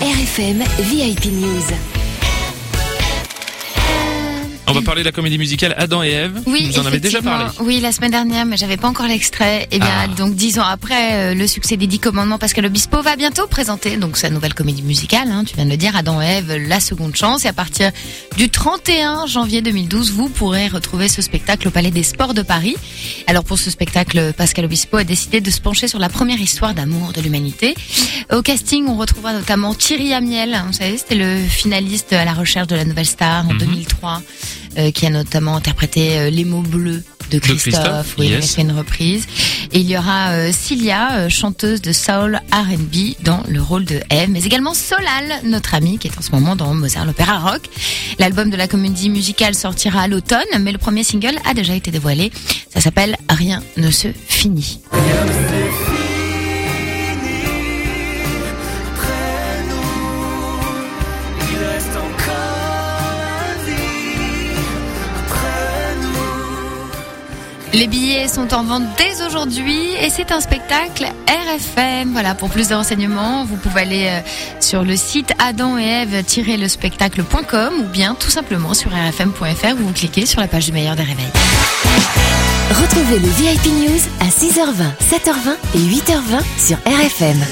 RFM. VIP News. On va parler de la comédie musicale Adam et Ève. Oui, Vous en avez déjà parlé. Oui, la semaine dernière, mais j'avais pas encore l'extrait. Et bien, Ah. donc dix ans après euh, le succès des Dix Commandements, Pascal Obispo va bientôt présenter donc sa nouvelle comédie musicale. hein, tu viens de le dire, Adam et Ève, la seconde chance. Et à partir du 31 janvier 2012, vous pourrez retrouver ce spectacle au Palais des Sports de Paris. Alors pour ce spectacle, Pascal Obispo a décidé de se pencher sur la première histoire d'amour de l'humanité. Au casting, on retrouvera notamment Thierry Amiel. hein, Vous savez, c'était le finaliste à la recherche de la nouvelle star en Mhm. 2003, euh, qui a notamment interprété euh, Les mots bleus de Christophe. Christophe, oui, il yes. fait une reprise. Et il y aura euh, Cilia, euh, chanteuse de soul R&B, dans le rôle de Eve, mais également Solal, notre amie, qui est en ce moment dans Mozart l'opéra rock. L'album de la comédie musicale sortira à l'automne, mais le premier single a déjà été dévoilé. Ça s'appelle Rien ne se finit. Les billets sont en vente dès aujourd'hui et c'est un spectacle RFM. Voilà, pour plus de renseignements, vous pouvez aller euh, sur le site adam et spectacle.com ou bien tout simplement sur rfm.fr où vous cliquez sur la page du meilleur des réveils. Retrouvez le VIP News à 6h20, 7h20 et 8h20 sur RFM.